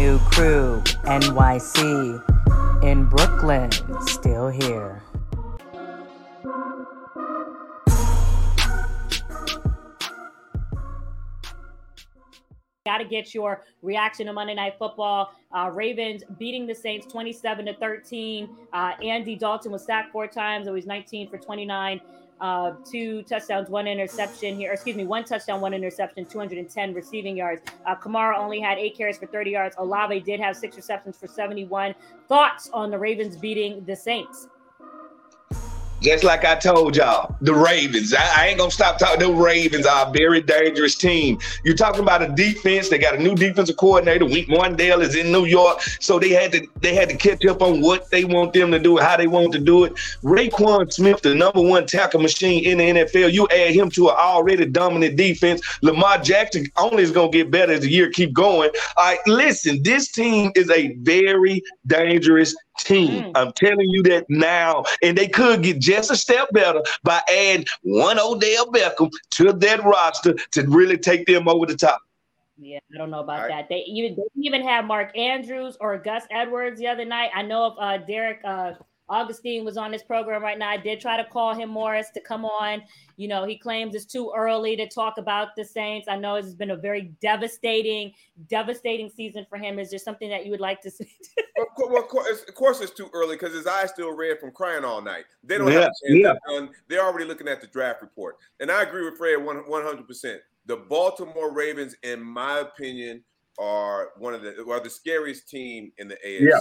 new crew, NYC, in Brooklyn, still here. Got to get your reaction to Monday Night Football. Uh, Ravens beating the Saints 27 to 13. Uh, Andy Dalton was sacked four times. It was 19 for 29. Uh, two touchdowns, one interception here. Excuse me, one touchdown, one interception, 210 receiving yards. Uh, Kamara only had eight carries for 30 yards. Olave did have six receptions for 71. Thoughts on the Ravens beating the Saints? Just like I told y'all, the Ravens. I, I, ain't gonna stop talking. The Ravens are a very dangerous team. You're talking about a defense. They got a new defensive coordinator. Wink Martindale is in New York, so they had to they had to catch up on what they want them to do, how they want to do it. Roquan Smith, the number one tackle machine in the NFL. You add him to an already dominant defense. Lamar Jackson only is gonna get better as the year keep going. All right, listen, this team is a very dangerous team. Mm. I'm telling you that now. And they could get just a step better by adding one Odell Beckham to that roster to really take them over the top. Yeah, I don't know about right. that. They even they even have Mark Andrews or Gus Edwards the other night. I know of uh, Derek uh, Augustine was on this program right now. I did try to call him Morris to come on. You know, he claims it's too early to talk about the Saints. I know it's been a very devastating, devastating season for him. Is there something that you would like to say? well, of course, it's too early because his eyes still red from crying all night. They don't yeah, have a chance. Yeah. They're already looking at the draft report, and I agree with Fred one hundred percent. The Baltimore Ravens, in my opinion, are one of the are the scariest team in the AFC. Yeah.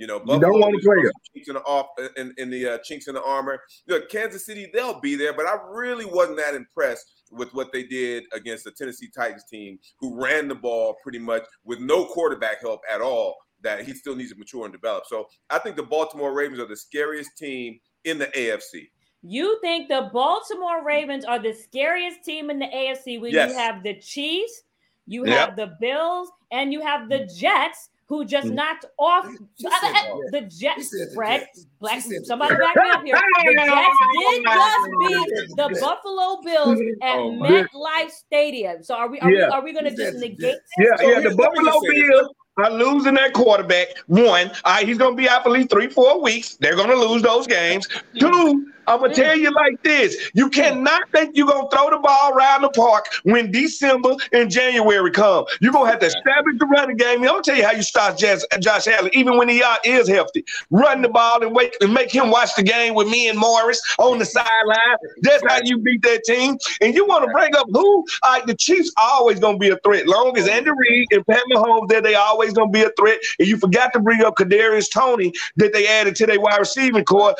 You know, Buffalo you don't want to play it. Chinks in the off in, in the uh, chinks in the armor. Look, Kansas City, they'll be there, but I really wasn't that impressed with what they did against the Tennessee Titans team, who ran the ball pretty much with no quarterback help at all. That he still needs to mature and develop. So I think the Baltimore Ravens are the scariest team in the AFC. You think the Baltimore Ravens are the scariest team in the AFC when yes. you have the Chiefs, you have the Bills, and you have the Jets, who just mm. knocked off the Jets. Fred, Black, somebody back me up here. The Jets did just beat the Buffalo Bills at oh, MetLife Stadium. So are we are yeah. we, are we going to just negate? This? Yeah, yeah. The Buffalo Bills are losing that quarterback. One, all right, he's going to be out for at least three, four weeks. They're going to lose those games. Two, I'm gonna tell you like this: you cannot think you're gonna throw the ball around the park when December and January come. You're gonna have to establish the running game. I'm gonna tell you how you start Josh, Josh Allen, even when he uh, is healthy. Run the ball and wait and make him watch the game with me and Morris on the sideline. That's how you beat that team. And you want to bring up who? Like the Chiefs always gonna be a threat. Long as Andy Reid and Pat Mahomes there, they always gonna be a threat. And you forgot to bring up Kadarius Toney that they added to their wide receiving core.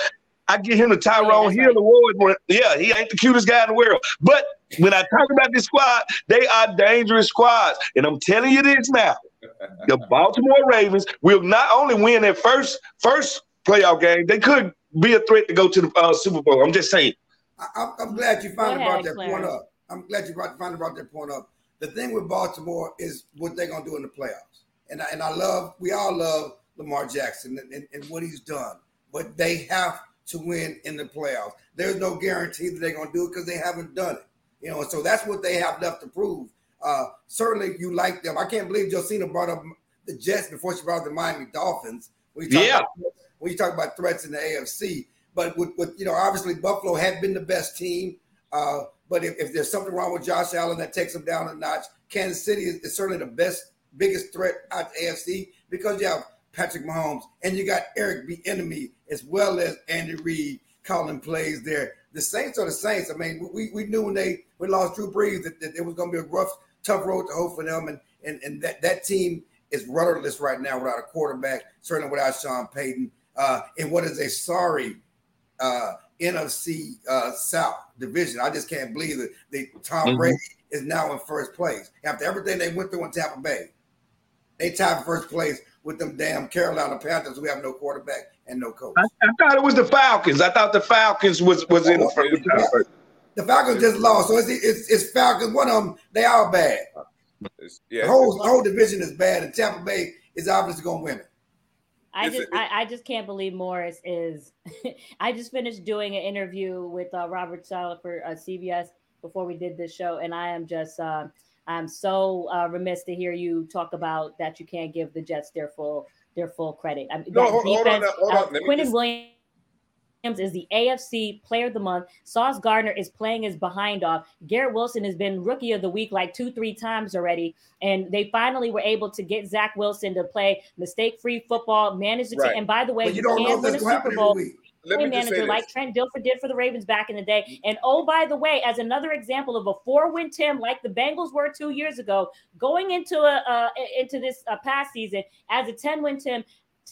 I get him the Tyrone yeah, Hill right. award. Yeah, he ain't the cutest guy in the world. But when I talk about this squad, they are dangerous squads. And I'm telling you this now. The Baltimore Ravens will not only win their first first playoff game, they could be a threat to go to the uh, Super Bowl. I'm just saying. I, am glad you finally brought that point up. I'm glad you brought, finally brought that point up. The thing with Baltimore is what they're gonna do in the playoffs, and I, and I love we all love Lamar Jackson and, and, and what he's done, but they have to win in the playoffs. There's no guarantee that they're going to do it because they haven't done it. You know, so that's what they have left to prove. Uh, certainly, you like them. I can't believe Josina brought up the Jets before she brought up the Miami Dolphins. When you talk yeah. About, when you talk about threats in the AFC, but with, with you know, obviously Buffalo had been the best team. Uh, but if, if, there's something wrong with Josh Allen that takes him down a notch, Kansas City is, is certainly the best, biggest threat out the AFC because you have Patrick Mahomes, and you got Eric Bieniemy as well as Andy Reid calling plays there. The Saints are the Saints. I mean, we, we knew when they we lost Drew Brees that, that it was going to be a rough, tough road to hoe for them, and and and that that team is rudderless right now without a quarterback, certainly without Sean Payton, uh, in what is a sorry uh, NFC uh, South division. I just can't believe that the Tom mm-hmm. Brady is now in first place after everything they went through in Tampa Bay. They tied first place with them damn Carolina Panthers who have no quarterback and no coach. I, I thought it was the Falcons. I thought the Falcons was was oh, in the first. Yeah. The Falcons just lost, so it's, it's, it's Falcons. One of them, they are bad. Yeah, the whole the whole division is bad, and Tampa Bay is obviously going to win it. I just I, I, just can't believe Morris is. I just finished doing an interview with uh, Robert Saleh for uh, CBS before we did this show, and I am just. Uh, I'm so uh, remiss to hear you talk about that you can't give the Jets their full their full credit. I mean, No, hold- hold on defense, hold uh, on. Let me Quinton just- Williams is the AFC Player of the Month. Sauce Gardner is playing his behind off. Garrett Wilson has been Rookie of the Week like two, three times already, and they finally were able to get Zach Wilson to play mistake-free football, manage the Right. team. And by the way, But you you don't know win a that's going to Super Bowl. Let me manager like Trent Dilfer did for the Ravens back in the day. And oh, by the way, as another example of a four-win team like the Bengals were two years ago, going into a uh, into this uh, past season as a ten-win team,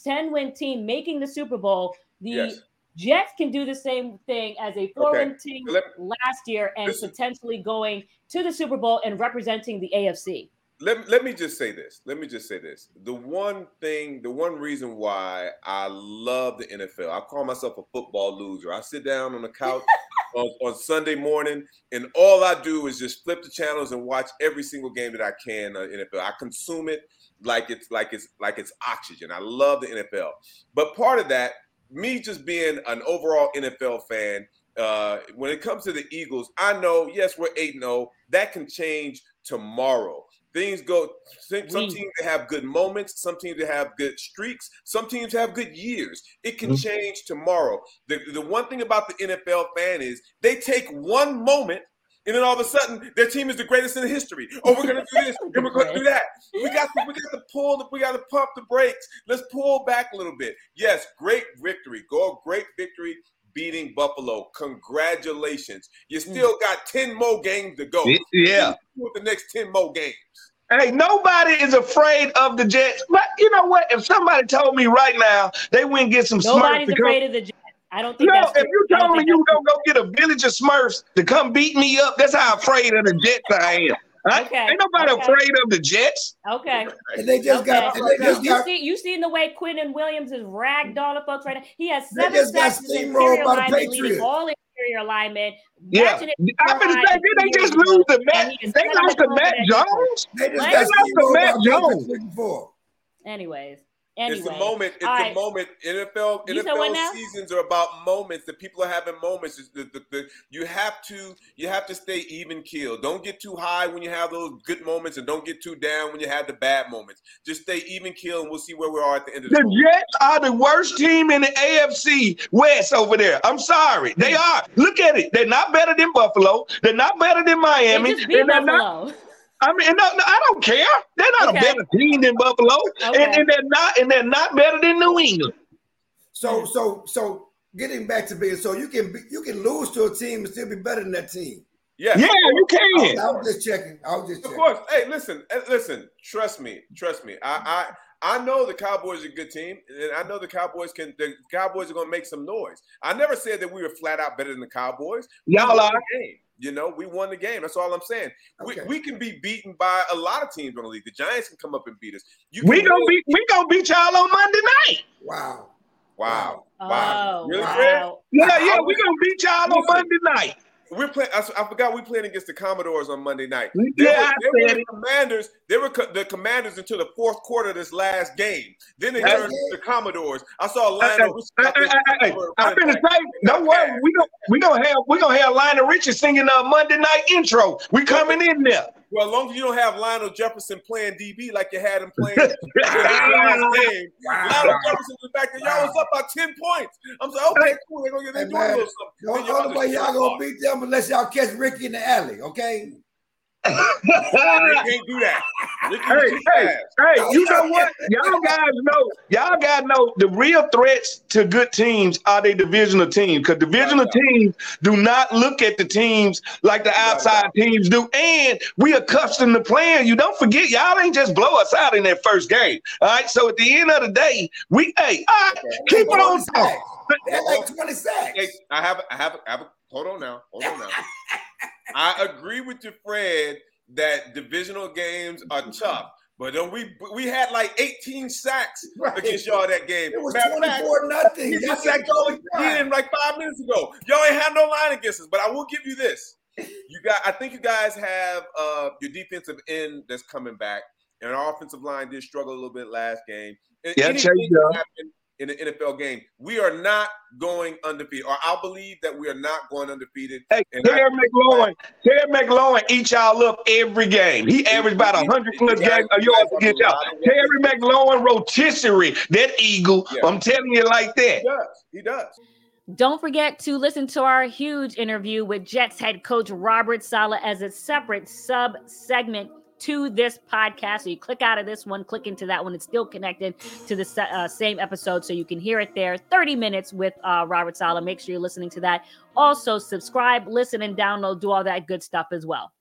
ten-win team making the Super Bowl, the Yes. Jets can do the same thing as a four-win team Let- last year and Listen. potentially going to the Super Bowl and representing the AFC. Let, let me just say this. Let me just say this. The one thing, the one reason why I love the NFL, I call myself a football loser. I sit down on the couch on, on Sunday morning, and all I do is just flip the channels and watch every single game that I can on NFL. I consume it like it's like it's like it's oxygen. I love the NFL. But part of that, me just being an overall NFL fan, uh, when it comes to the Eagles, I know, yes, we're 8 0. That can change tomorrow. Things go, some teams have good moments, some teams have good streaks, some teams have good years. It can Mhm. change tomorrow. The, the one thing about the NFL fan is they take one moment and then all of a sudden their team is the greatest in history. Oh, we're gonna do this and we're gonna do that. We got to, we got to pull the, we got to pump the brakes. Let's pull back a little bit. Yes, great victory. Go great victory beating Buffalo. Congratulations. You hmm. still got 10 more games to go. Yeah. With the next 10 more games. Hey, nobody is afraid of the Jets. But you know what? If somebody told me right now they wouldn't get some Smurfs Nobody's to come, afraid of the Jets. I don't think no, that's if you told me you were that's gonna go get a village of Smurfs to come beat me up, that's how afraid of the Jets I am. I- Okay, Ain't nobody okay. afraid of the Jets. Okay. And they just Okay. got, and they just You got, see, you seen the way Quinnen Williams is ragdolling folks right now. He has They seven just got sacks as an steamrolled by the Patriots. all interior linemen. Yeah, I'm gonna say, did they just lose ago, to Mac? and he is They lost the to tone Mac Jones. they just They got lost to steamrolled Mac by Jones. the week before. Anyways, It's anyway. the moment. It's All the moment. NFL You said what NFL seasons are about moments. The people are having moments. The, the, the, you have to you have to stay even keel. Don't get too high when you have those good moments, and don't get too down when you have the bad moments. Just stay even keel, and we'll see where we are at the end of the. The road. Jets are the worst team in the AFC West over there. I'm sorry. They are. Look at it. They're not better than Buffalo. They're not better than They Miami. just beat and they're not, Buffalo. I mean, no, no, I don't care. They're not Okay. a better team than Buffalo. Okay. And, and they're not and they're not better than New England. So, so, so getting back to being, so you can be, you can lose to a team and still be better than that team. Yeah, Yeah, you can. I was just checking. I was just Of course. Hey, listen, eh, listen. Trust me. Trust me. I, I, I know the Cowboys are a good team, and I know the Cowboys can. The Cowboys are going to make some noise. I never said that we were flat out better than the Cowboys. We Y'all are. game. You know, we won the game. That's all I'm saying. Okay. We, we can be beaten by a lot of teams in the league. The Giants can come up and beat us. You We gonna beat we gonna beat y'all on Monday night. Wow. Wow. Oh, wow. Oh, Really, Fred? wow. Yeah, yeah, I we gonna beat y'all on Monday night. We're playing. I, I forgot we playing against the Commodores on Monday night. They Yeah, were, they were the. Commanders. They were co- the Commanders until the fourth quarter of this last game. Then they turned to the Commodores. I saw Lionel. Hey, a I'm back. say, don't worry, we gonna we gonna have we gonna have Lionel Richie singing a Monday night intro. We coming in there. Well, as long as you don't have Lionel Jefferson playing DB like you had him playing in the last game. Lionel Jefferson was back there. Y'all was up by 10 points. I'm like, okay, cool. They're going to get Hey, doing a little The something. Then only way y'all gonna beat them unless y'all catch Ricky in the alley, okay? They can't do that. Hey, hey, hey, you know what? Y'all guys know, y'all guys know the real threats to good teams are they divisional teams. Because divisional Right. teams do not look at the teams like the outside teams do. And we accustomed to playing. You don't forget, y'all ain't just blow us out in that first game. All right. So at the end of the day, we hey, all right, keep it on talking. They had like 20 sacks. Hey, I have, I have, I have. Hold on now. Hold on now. I agree with you, Fred, that divisional games are tough. But then we we had like 18 sacks Right. against y'all that game. It was Matter of fact, 24 nothing. We Y'all just sacked y'all again like five minutes ago. Y'all ain't had no line against us, but I will give you this. You got, I think you guys have uh, your defensive end that's coming back, and our offensive line did struggle a little bit last game. And Yeah, anything Chase can Young. happen. In an NFL game. We are not going undefeated, or I'll believe that we are not going undefeated. Hey, Terry McLaurin, Terry McLaurin eat y'all up every game. He averaged about hundred plus games a yards against y'all. Terry McLaurin rotisserie that eagle. Yeah. I'm telling you like that. He does. He does. Don't forget to listen to our huge interview with Jets head coach Robert Saleh as a separate sub segment to this podcast. So you click out of this one, click into that one. It's still connected to the uh, same episode, so you can hear it there. 30 minutes with uh, Robert Saleh. Make sure you're listening to that. Also, subscribe, listen, and download, do all that good stuff as well.